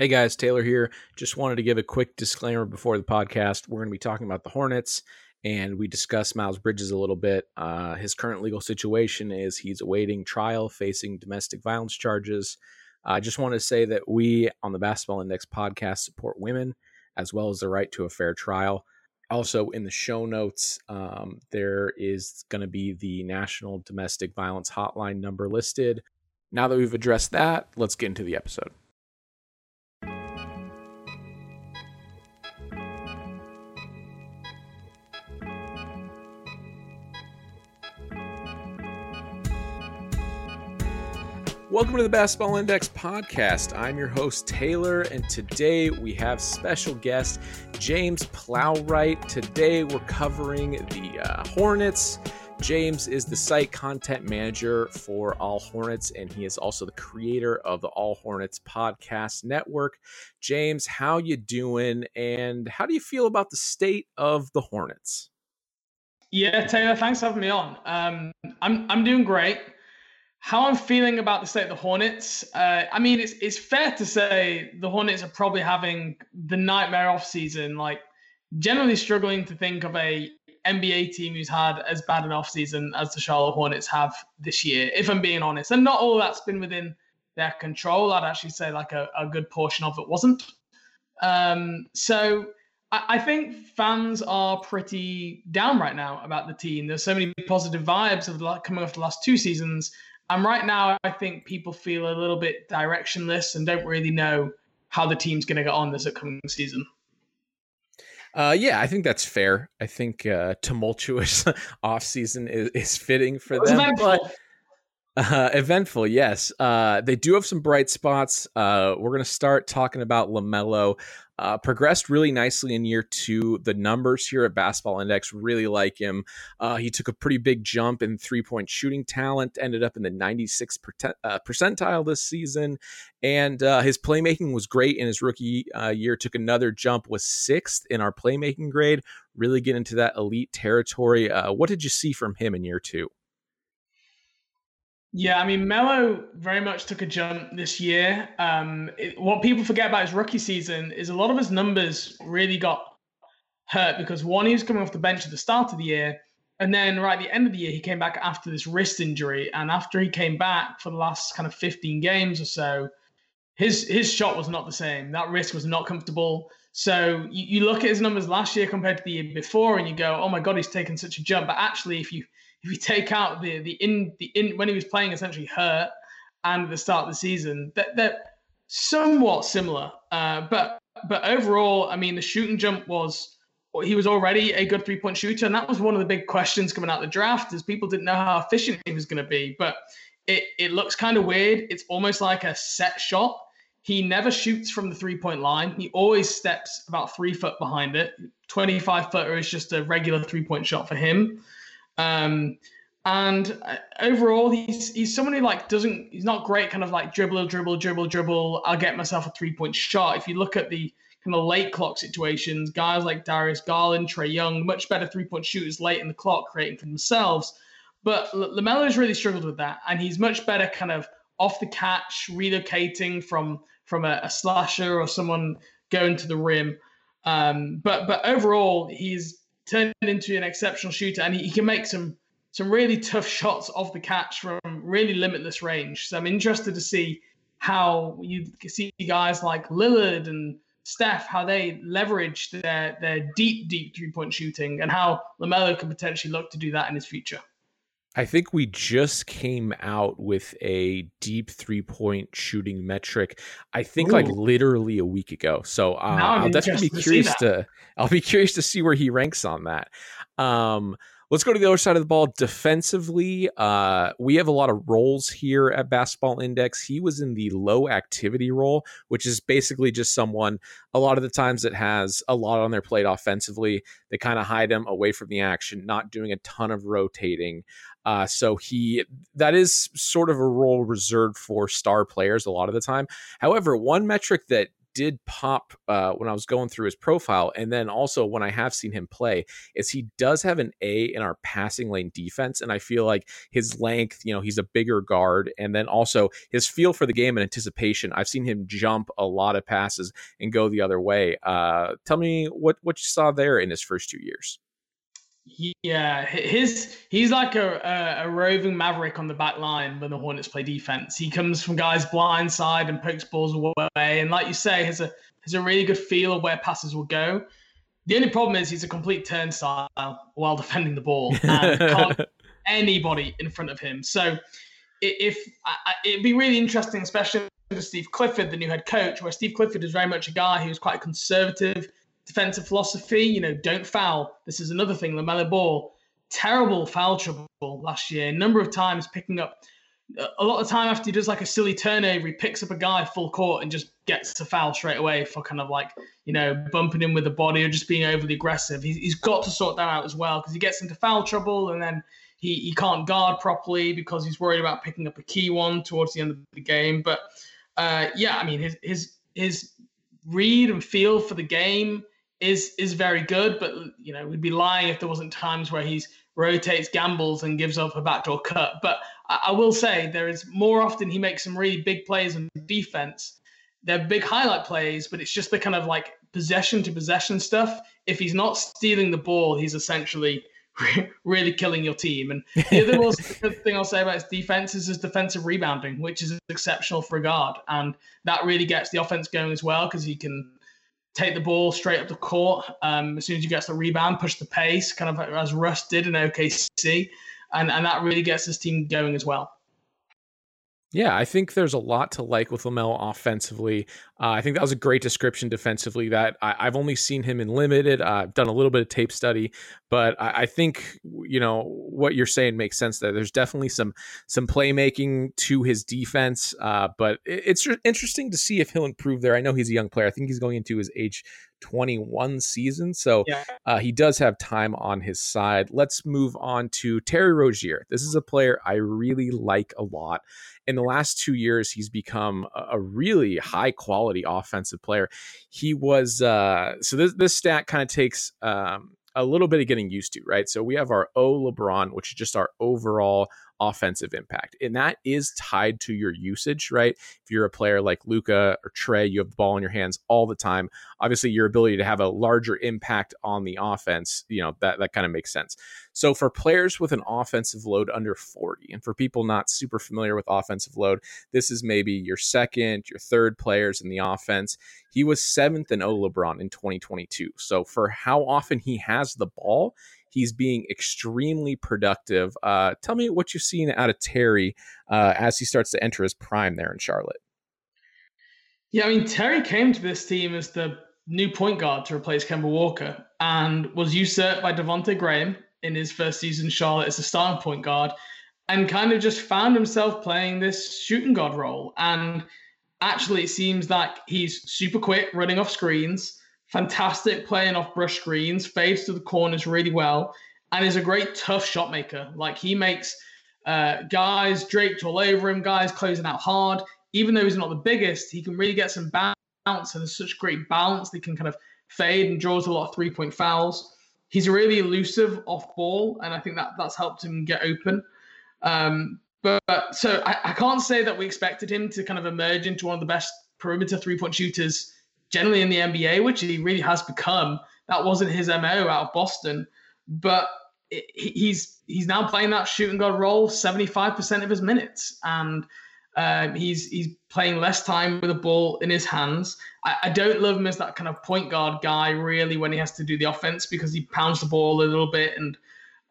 Hey guys, Taylor here. Just wanted to give a quick disclaimer before the podcast. We're going to be talking about the Hornets, and we discuss Miles Bridges a little bit. Uh, his current legal situation is he's awaiting trial, facing domestic violence charges. I just want to say that we on the Basketball Index podcast support women as well as the right to a fair trial. Also, in the show notes, um, there is going to be the National Domestic Violence Hotline number listed. Now that we've addressed that, let's get into the episode. Welcome to the Basketball Index podcast. I'm your host, Taylor, and today we have special guest James Plowright. Today we're covering the uh, Hornets. James is the site content manager for All Hornets, and he is also the creator of the All Hornets podcast network. James, how you doing, and how do you feel about the state of the Hornets? Yeah, Taylor, thanks for having me on. Um, I'm I'm doing great how I'm feeling about the state of the Hornets. Uh, I mean, it's it's fair to say the Hornets are probably having the nightmare off season. Like, generally struggling to think of a NBA team who's had as bad an off season as the Charlotte Hornets have this year. If I'm being honest, and not all that's been within their control. I'd actually say like a, a good portion of it wasn't. Um, so I, I think fans are pretty down right now about the team. There's so many positive vibes of the, coming off the last two seasons and right now, I think people feel a little bit directionless and don't really know how the team's going to get on this upcoming season. Uh, yeah, I think that's fair. I think uh, tumultuous off season is, is fitting for them. But uh, eventful, yes. Uh, they do have some bright spots. Uh, we're going to start talking about LaMelo. Uh, progressed really nicely in year two. The numbers here at Basketball Index really like him. Uh, he took a pretty big jump in three point shooting talent, ended up in the 96 uh, percentile this season. And uh, his playmaking was great in his rookie uh, year, took another jump, was sixth in our playmaking grade, really get into that elite territory. Uh, what did you see from him in year two? Yeah, I mean, Melo very much took a jump this year. Um, it, what people forget about his rookie season is a lot of his numbers really got hurt because one, he was coming off the bench at the start of the year, and then right at the end of the year, he came back after this wrist injury. And after he came back for the last kind of 15 games or so, his his shot was not the same. That wrist was not comfortable. So you, you look at his numbers last year compared to the year before, and you go, "Oh my God, he's taken such a jump." But actually, if you if you take out the the in the in when he was playing essentially hurt and the start of the season, that they're, they're somewhat similar. Uh, but but overall, I mean, the shooting jump was he was already a good three point shooter, and that was one of the big questions coming out of the draft, is people didn't know how efficient he was going to be. But it it looks kind of weird. It's almost like a set shot. He never shoots from the three point line. He always steps about three foot behind it. 25 footer is just a regular three point shot for him. Um, and uh, overall, he's he's someone who like doesn't he's not great kind of like dribble, dribble, dribble, dribble. I'll get myself a three point shot. If you look at the kind of late clock situations, guys like Darius Garland, Trae Young, much better three point shooters late in the clock, creating for themselves. But LaMelo has really struggled with that, and he's much better kind of off the catch, relocating from from a, a slasher or someone going to the rim. Um, but but overall, he's turned into an exceptional shooter, and he, he can make some some really tough shots off the catch from really limitless range. So I'm interested to see how you see guys like Lillard and Steph how they leverage their their deep deep three point shooting, and how Lamelo could potentially look to do that in his future. I think we just came out with a deep three point shooting metric. I think Ooh. like literally a week ago. So uh, I'll definitely be curious to, to, I'll be curious to see where he ranks on that. Um, Let's go to the other side of the ball. Defensively, uh, we have a lot of roles here at Basketball Index. He was in the low activity role, which is basically just someone a lot of the times that has a lot on their plate offensively. They kind of hide him away from the action, not doing a ton of rotating. Uh, so he that is sort of a role reserved for star players a lot of the time. However, one metric that did pop uh, when I was going through his profile, and then also when I have seen him play, is he does have an A in our passing lane defense, and I feel like his length, you know, he's a bigger guard, and then also his feel for the game and anticipation. I've seen him jump a lot of passes and go the other way. Uh, tell me what what you saw there in his first two years. Yeah, his he's like a, a, a roving maverick on the back line when the Hornets play defense. He comes from guys blind side and pokes balls away, and like you say, has a has a really good feel of where passes will go. The only problem is he's a complete turnstile while defending the ball and can't anybody in front of him. So if it'd be really interesting, especially with Steve Clifford, the new head coach, where Steve Clifford is very much a guy who's quite conservative defensive philosophy. You know, don't foul. This is another thing. LaMelo Ball, terrible foul trouble last year. A number of times picking up. A lot of time after he does like a silly turnover, he picks up a guy full court and just gets a foul straight away for kind of like you know bumping him with the body or just being overly aggressive. he's, he's got to sort that out as well because he gets into foul trouble and then he, he can't guard properly because he's worried about picking up a key one towards the end of the game. But uh, yeah, I mean his his his read and feel for the game is is very good, but you know we'd be lying if there wasn't times where he's rotates, gambles, and gives up a backdoor cut. But I, I will say there is more often he makes some really big plays on defense. They're big highlight plays, but it's just the kind of like possession to possession stuff. If he's not stealing the ball, he's essentially really killing your team. And the other thing I'll say about his defense is his defensive rebounding, which is exceptional for a guard, and that really gets the offense going as well because he can take the ball straight up the court. Um, as soon as he gets the rebound, push the pace, kind of as Russ did in OKC, and and that really gets his team going as well. Yeah, I think there's a lot to like with LaMelo offensively. Uh, I think that was a great description defensively. That I, have only seen him in limited. Uh, I've done a little bit of tape study, but I, I, think you know what you're saying makes sense. There, there's definitely some some playmaking to his defense, uh, but it, it's interesting to see if he'll improve there. I know he's a young player. I think he's going into his age 21 season. So yeah. uh, he does have time on his side. Let's move on to Terry Rozier. This is a player I really like a lot. In the last two years, he's become a, really high quality offensive player. He was, uh, so this, this stat kind of takes um, a little bit of getting used to, right? So we have our O LeBron, which is just our overall offensive impact. And that is tied to your usage, right? If you're a player like Luka or Trae, you have the ball in your hands all the time. Obviously, your ability to have a larger impact on the offense, you know, that, that kind of makes sense. So for players with an offensive load under 40, and for people not super familiar with offensive load, this is maybe your second, your third players in the offense. He was seventh in O LeBron in 2022. So for how often he has the ball, He's being extremely productive. Uh, tell me what you've seen out of Terry uh, as he starts to enter his prime there in Charlotte. Yeah, I mean, Terry came to this team as the new point guard to replace Kemba Walker and was usurped by Devonte Graham in his first season in Charlotte as a starting point guard and kind of just found himself playing this shooting guard role. And actually, it seems like he's super quick running off screens fantastic playing off brush screens, fades to the corners really well, and is a great tough shot maker. Like he makes uh, guys draped all over him, guys closing out hard. Even though he's not the biggest, he can really get some bounce and there's such great balance. They can kind of fade and draws a lot of three point fouls. He's really elusive off ball, and I think that that's helped him get open. Um, but, but, so I, I can't say that we expected him to kind of emerge into one of the best perimeter three point shooters generally in the NBA, which he really has become. That wasn't his MO out of Boston, but he's he's now playing that shooting guard role 75% of his minutes, and um, he's he's playing less time with the ball in his hands. I, I, don't love him as that kind of point guard guy really when he has to do the offense because he pounds the ball a little bit and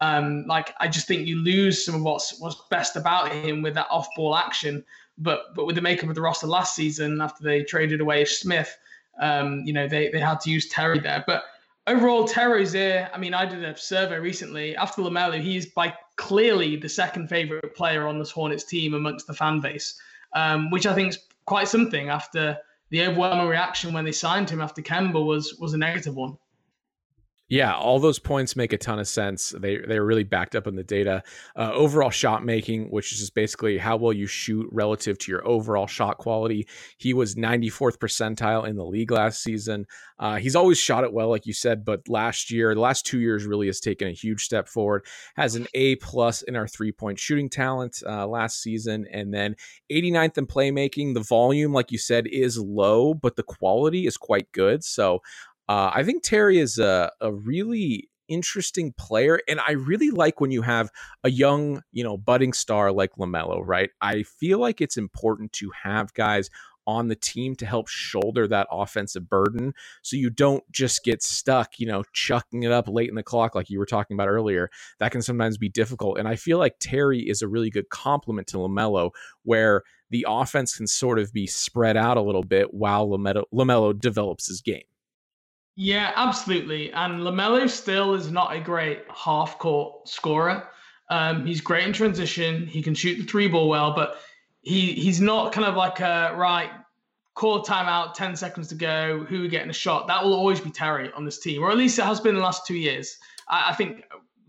um, like I just think you lose some of what's what's best about him with that off ball action. But but with the makeup of the roster last season after they traded away Smith, um, you know, they, they had to use Terry there. But overall, Terry's there. I mean, I did a survey recently. After LaMelo, is by clearly the second favorite player on this Hornets team amongst the fan base, um, which I think is quite something after the overwhelming reaction when they signed him after Kemba was was a negative one. Yeah, all those points make a ton of sense. They they're really backed up in the data. Uh, overall shot making, which is just basically how well you shoot relative to your overall shot quality. He was 94th percentile in the league last season. Uh, he's always shot it well, like you said, but last year, the last two years, really has taken a huge step forward. Has an A plus in our three point shooting talent uh, last season, and then 89th in playmaking. The volume, like you said, is low, but the quality is quite good. So uh, I think Terry is a, a really interesting player. And I really like when you have a young, you know, budding star like LaMelo, right? I feel like it's important to have guys on the team to help shoulder that offensive burden so you don't just get stuck, you know, chucking it up late in the clock like you were talking about earlier. That can sometimes be difficult. And I feel like Terry is a really good complement to LaMelo where the offense can sort of be spread out a little bit while LaMelo, LaMelo develops his game. Yeah, absolutely. And LaMelo still is not a great half court scorer. Um, he's great in transition. He can shoot the three ball well, but he he's not kind of like a right call timeout, 10 seconds to go, who are getting a shot. That will always be Terry on this team, or at least it has been the last two years. I, I think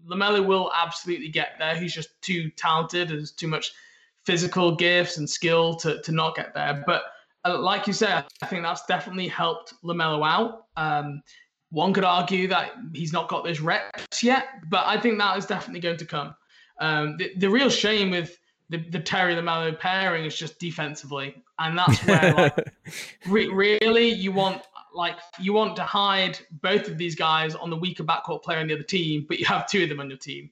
LaMelo will absolutely get there. He's just too talented. There's too much physical gifts and skill to, to not get there. But like you said, I think that's definitely helped LaMelo out. Um, one could argue that he's not got those reps yet, but I think that is definitely going to come. Um, the, the real shame with the, the Terry LaMelo pairing is just defensively, and that's where like re- really you want like you want to hide both of these guys on the weaker backcourt player on the other team, but you have two of them on your team.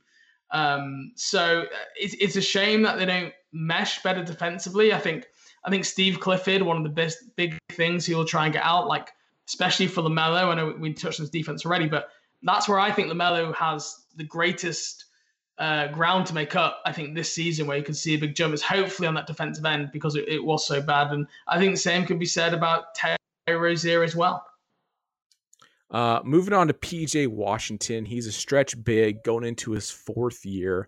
Um, so uh, it's, it's a shame that they don't mesh better defensively. I think I think Steve Clifford, one of the best big things he will try and get out, like especially for Lamelo. I know we touched on his defense already, but that's where I think Lamelo has the greatest uh, ground to make up. I think this season where you can see a big jump is hopefully on that defensive end because it, it was so bad, and I think the same could be said about Terry Rozier as well. Uh, moving on to PJ Washington, he's a stretch big going into his fourth year.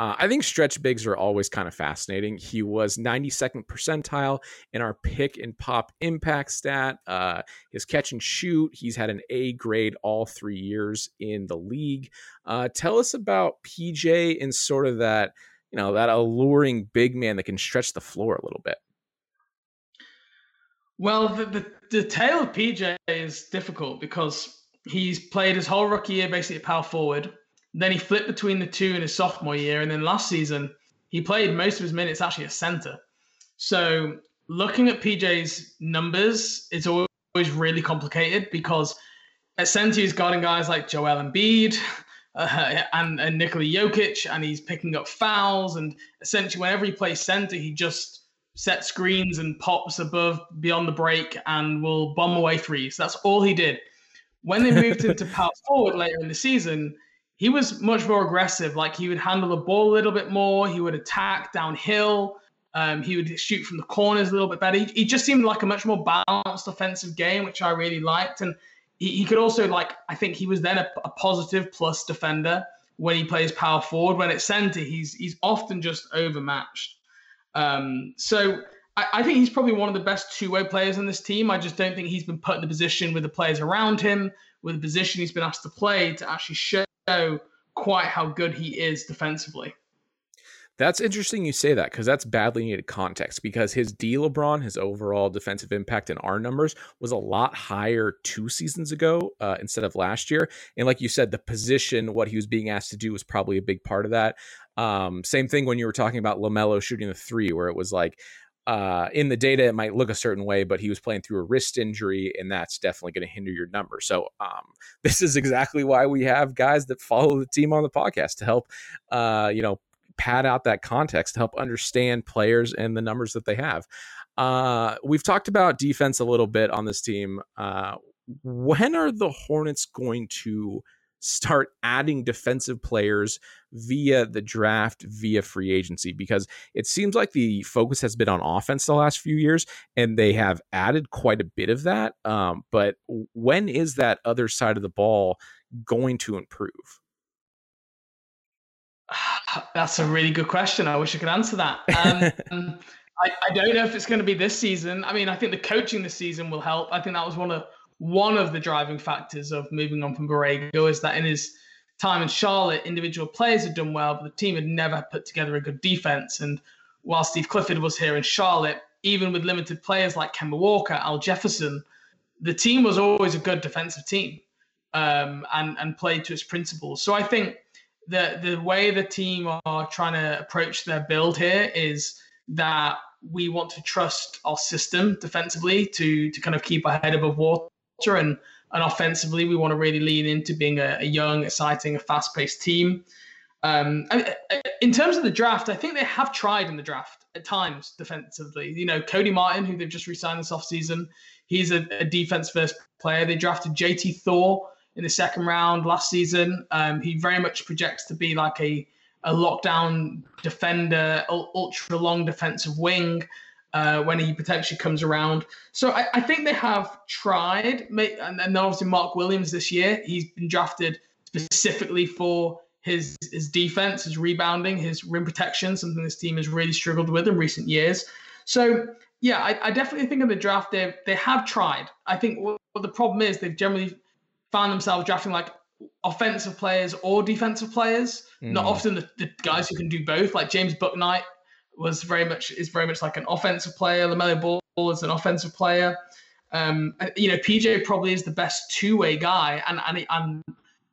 Uh, I think stretch bigs are always kind of fascinating. He was 92nd percentile in our pick and pop impact stat. Uh, his catch and shoot, he's had an A grade all three years in the league. Uh, tell us about PJ and sort of that, you know, that alluring big man that can stretch the floor a little bit. Well, the, the, the tale of PJ is difficult because he's played his whole rookie year basically at power forward then he flipped between the two in his sophomore year, and then last season he played most of his minutes actually at center. So looking at PJ's numbers, it's always really complicated because at center he's guarding guys like Joel Embiid uh, and, and Nikola Jokic, and he's picking up fouls. And essentially, whenever he plays center, he just sets screens and pops above beyond the break and will bomb away threes. That's all he did. When they moved him to power forward later in the season, he was much more aggressive. Like he would handle the ball a little bit more. He would attack downhill. Um, he would shoot from the corners a little bit better. He, he, just seemed like a much more balanced offensive game, which I really liked. And he, he could also like I think he was then a, a, positive plus defender when he plays power forward. When it's center, he's he's often just overmatched. Um, so I, I think he's probably one of the best two way players on this team. I just don't think he's been put in the position with the players around him, with the position he's been asked to play to actually show know quite how good he is defensively. That's interesting you say that because that's badly needed context because his D LeBron, his overall defensive impact in our numbers was a lot higher two seasons ago uh, instead of last year. And like you said, the position, what he was being asked to do was probably a big part of that. Um, same thing when you were talking about LaMelo shooting the three, where it was like, uh, in the data it might look a certain way, but he was playing through a wrist injury, and that's definitely going to hinder your number. So um, this is exactly why we have guys that follow the team on the podcast to help, uh, you know, pad out that context to help understand players and the numbers that they have. Uh, we've talked about defense a little bit on this team. Uh, when are the Hornets going to? Start adding defensive players via the draft, via free agency, because it seems like the focus has been on offense the last few years, and they have added quite a bit of that. Um, but when is that other side of the ball going to improve? That's a really good question. I wish I could answer that. Um, I, I don't know if it's going to be this season. I mean, I think the coaching this season will help. I think that was one of one of the driving factors of moving on from Borrego is that in his time in Charlotte, individual players had done well, but the team had never put together a good defense. And while Steve Clifford was here in Charlotte, even with limited players like Kemba Walker, Al Jefferson, the team was always a good defensive team um, and and played to its principles. So I think the the way the team are trying to approach their build here is that we want to trust our system defensively to to kind of keep our head above water and and offensively we want to really lean into being a, a young, exciting, a fast-paced team. Um, in terms of the draft, I think they have tried in the draft at times defensively. You know, Cody Martin, who they've just re-signed this offseason, he's a, a defense-first player. They drafted JT Thor in the second round last season. Um, he very much projects to be like a a lockdown defender, ultra long defensive wing uh, when he potentially comes around. So I, I think they have tried, and then obviously Mark Williams this year, he's been drafted specifically for his his defense, his rebounding, his rim protection, something this team has really struggled with in recent years. So yeah, I, I definitely think in the draft they they have tried. I think what, what the problem is they've generally found themselves drafting like offensive players or defensive players. Mm. Not often the, the, guys who can do both. Like James Bouknight was very much is very much like an offensive player. LaMelo Ball is an offensive player. Um, you know, PJ probably is the best two way guy, and and I'm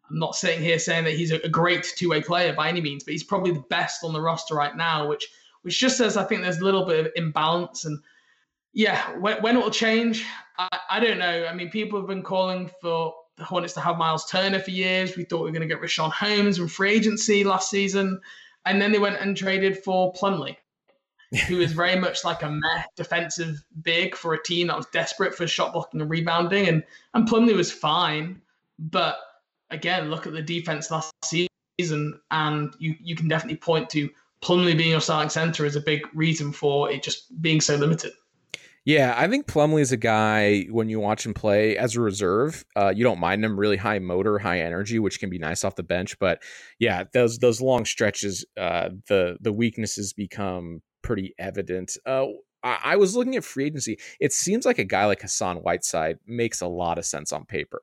I'm not sitting here saying that he's a, great two way player by any means, but he's probably the best on the roster right now, which which just says I think there's a little bit of imbalance and. Yeah, when, when it will change, I, I don't know. I mean, people have been calling for the Hornets to have Miles Turner for years. We thought we were going to get Richaun Holmes from free agency last season. And then they went and traded for Plumlee, who is very much like a meh defensive big for a team that was desperate for shot blocking and rebounding. And, and Plumlee was fine. But again, look at the defense last season, and you, you can definitely point to Plumlee being your starting center as a big reason for it just being so limited. Yeah, I think Plumlee is a guy when you watch him play as a reserve, uh, you don't mind him. Really high motor, high energy, which can be nice off the bench. But yeah, those those long stretches, uh, the the weaknesses become pretty evident. Uh, I, I was looking at free agency. It seems like a guy like Hassan Whiteside makes a lot of sense on paper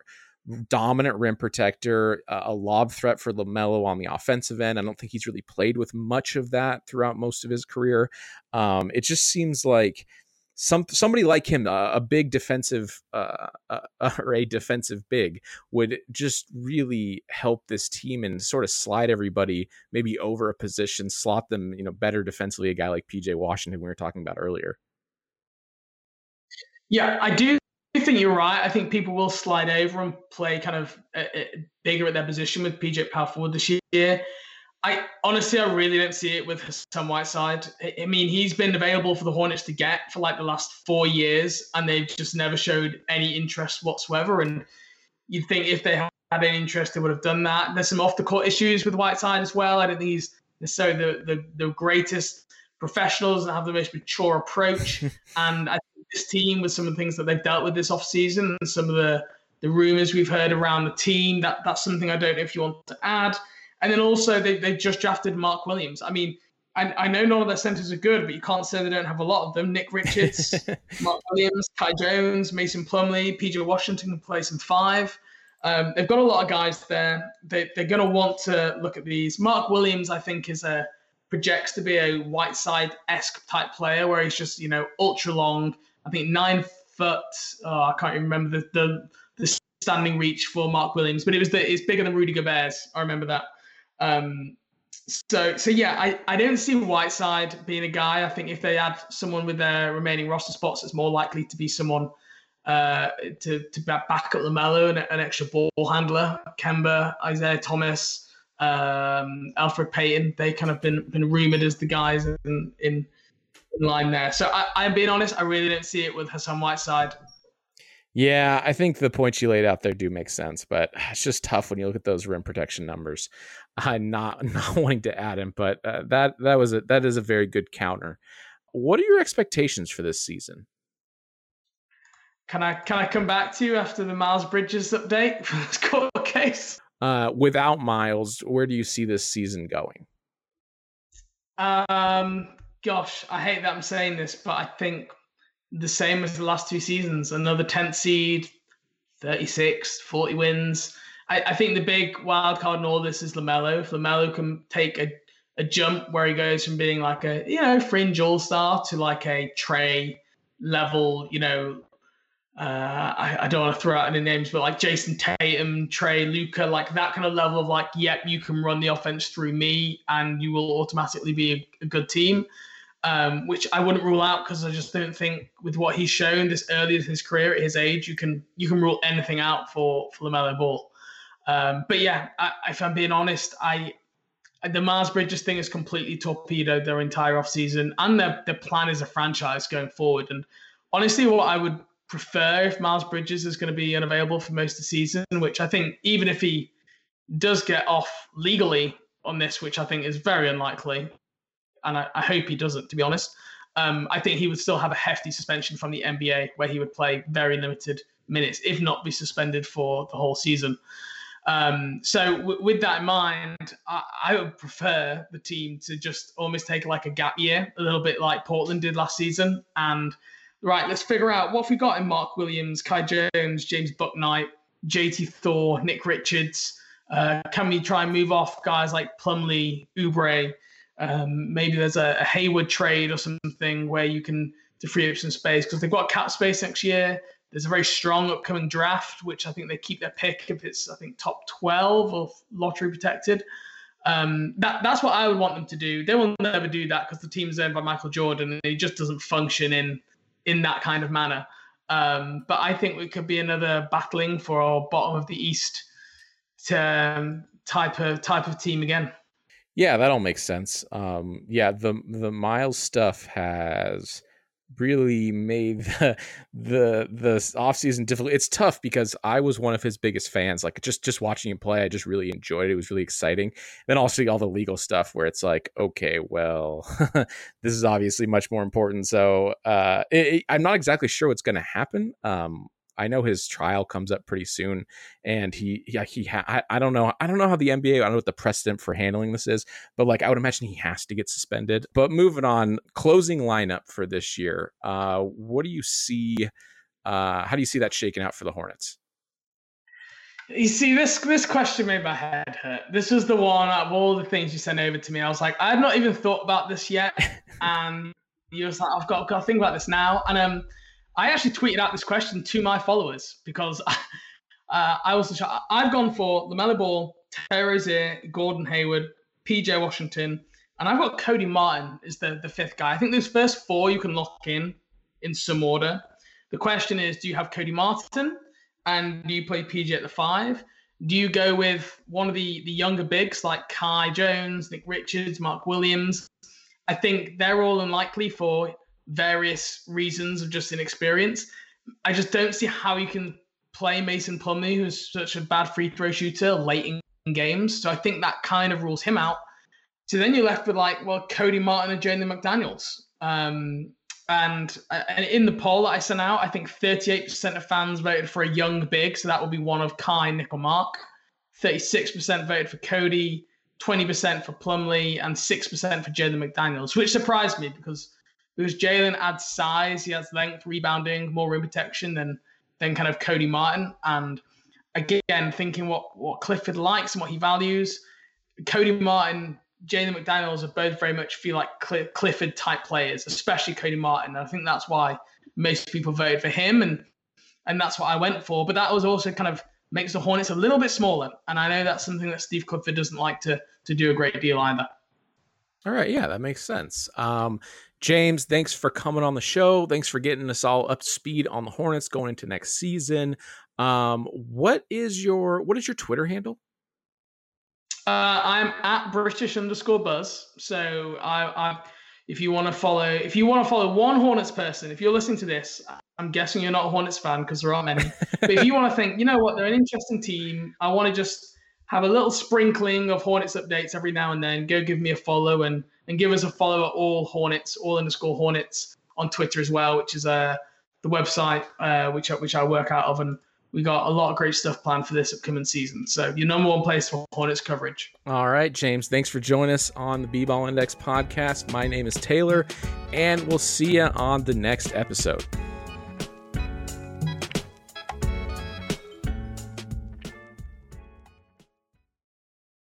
dominant rim protector, a lob threat for LaMelo on the offensive end. I don't think he's really played with much of that throughout most of his career. Um, it just seems like some somebody like him, a big defensive uh, uh, or a defensive big, would just really help this team and sort of slide everybody maybe over a position, slot them, you know, better defensively. A guy like PJ Washington we were talking about earlier. Yeah, I do think you're right. I think people will slide over and play kind of uh, uh, bigger at their position with PJ Power forward this year. I honestly, I really don't see it with Hassan Whiteside. I mean, he's been available for the Hornets to get for like the last four years, and they've just never showed any interest whatsoever. And you'd think if they had any interest, they would have done that. There's some off the court issues with Whiteside as well. I don't think he's necessarily the, the, the greatest professionals and have the most mature approach. and I think this team, with some of the things that they've dealt with this offseason and some of the, the rumors we've heard around the team, that that's something I don't know if you want to add. And then also they they just drafted Mark Williams. I mean, I, I know none of their centers are good, but you can't say they don't have a lot of them. Nick Richards, Mark Williams, Kai Jones, Mason Plumlee, PJ Washington can play some five. Um, they've got a lot of guys there. They, they're going to want to look at these. Mark Williams, I think, is a projects to be a Whiteside esque type player where he's just you know ultra long. I think nine foot. Oh, I can't even remember the, the the standing reach for Mark Williams, but it was the it's bigger than Rudy Gobert's. I remember that. Um, so so yeah, I, I don't see Whiteside being a guy. I think if they add someone with their remaining roster spots, it's more likely to be someone uh, to to back up LaMelo and an extra ball handler. Kemba, Isaiah Thomas, um, Elfrid Payton. They kind of been been rumored as the guys in in, in line there. So I, I'm being honest, I really don't see it with Hassan Whiteside. Yeah, I think the points you laid out there do make sense, but it's just tough when you look at those rim protection numbers. I'm not not wanting to add him, but uh, that that was a that is a very good counter. What are your expectations for this season? Can I can I come back to you after the Miles Bridges update for this court case? Uh, without Miles, where do you see this season going? Um, gosh, I hate that I'm saying this, but I think the same as the last two seasons. Another 10th seed, 36, 40 wins. I, I think the big wild card in all this is LaMelo. If LaMelo can take a, a jump where he goes from being like a, you know, fringe all star to like a Trae level, you know, uh, I, I, don't want to throw out any names, but like Jayson Tatum, Trae, Luka, like that kind of level of like, yep, you can run the offense through me and you will automatically be a, a good team. Um, which I wouldn't rule out because I just don't think with what he's shown this early in his career at his age, you can you can rule anything out for for Lamelo Ball. Um, but yeah, I, if I'm being honest, I the Miles Bridges thing is completely torpedoed their entire offseason and their, their plan as a franchise going forward. And honestly, what I would prefer if Miles Bridges is going to be unavailable for most of the season, which I think even if he does get off legally on this, which I think is very unlikely, and I, I hope he doesn't, to be honest, um, I think he would still have a hefty suspension from the NBA where he would play very limited minutes, if not be suspended for the whole season. Um, so w- with that in mind, I-, I, would prefer the team to just almost take like a gap year, a little bit like Portland did last season, and right, let's figure out what we got in Mark Williams, Kai Jones, James Bouknight, JT Thor, Nick Richards. Uh, can we try and move off guys like Plumlee, Oubre? Um, maybe there's a, a, Hayward trade or something where you can to free up some space because they've got cap space next year. There's a very strong upcoming draft, which I think they keep their pick if it's I think top 12 or lottery protected. Um, that that's what I would want them to do. They will never do that because the team's owned by Michael Jordan and he just doesn't function in in that kind of manner. Um, but I think it could be another battling for our bottom of the East to, um, type of type of team again. Yeah, that all makes sense. Um, yeah, the the Miles stuff has really made the the the offseason difficult. It's tough because I was one of his biggest fans. Like just just watching him play, I just really enjoyed it. It was really exciting. Then also all the legal stuff where it's like, okay, well, this is obviously much more important. So uh, it, it, I'm not exactly sure what's going to happen. Um, I know his trial comes up pretty soon, and he yeah he ha- I, I don't know I don't know how the NBA I don't know what the precedent for handling this is, but like I would imagine he has to get suspended. But moving on, closing lineup for this year. Uh, what do you see? Uh, how do you see that shaking out for the Hornets? You see, this this question made my head hurt. This was the one out of all the things you sent over to me. I was like, I had not even thought about this yet, and you was like, I've got, I've got to think about this now, and um I actually tweeted out this question to my followers because uh, I was I've gone for LaMelo Ball, Terry Rozier, Gordon Hayward, PJ Washington, and I've got Cody Martin as the, the fifth guy. I think those first four you can lock in in some order. The question is, do you have Cody Martin and do you play PJ at the five? Do you go with one of the, the younger bigs like Kai Jones, Nick Richards, Mark Williams? I think they're all unlikely for various reasons of just inexperience. I just don't see how you can play Mason Plumlee, who's such a bad free throw shooter, late in games. So I think that kind of rules him out. So then you're left with like, well, Cody Martin and Jalen McDaniels. Um, and, uh, and in the poll that I sent out, I think 38% of fans voted for a young big. So that would be one of Kai, Nick, or Mark. 36% voted for Cody, 20% for Plumlee, and 6% for Jalen McDaniels, which surprised me because because Jalen adds size, he has length, rebounding, more rim protection than than kind of Cody Martin. And again, thinking what what Clifford likes and what he values, Cody Martin, Jalen McDaniels are both very much feel like Clifford type players, especially Cody Martin. And I think that's why most people voted for him, and and that's what I went for. But that was also kind of makes the Hornets a little bit smaller, and I know that's something that Steve Clifford doesn't like to to do a great deal either. All right, yeah, that makes sense. Um, James, thanks for coming on the show. Thanks for getting us all up to speed on the Hornets going into next season. Um, what is your what is your Twitter handle? Uh, I'm at British underscore Buzz. So I, I if you want to follow, if you want to follow one Hornets person, if you're listening to this, I'm guessing you're not a Hornets fan because there aren't many. but if you want to think, you know what, they're an interesting team. I want to just have a little sprinkling of Hornets updates every now and then. Go give me a follow and and give us a follow at all Hornets, all underscore Hornets on Twitter as well, which is uh, the website uh, which which I work out of, and we got a lot of great stuff planned for this upcoming season. So your number one place for Hornets coverage. All right, James. Thanks for joining us on the B Ball Index podcast. My name is Taylor, and we'll see you on the next episode.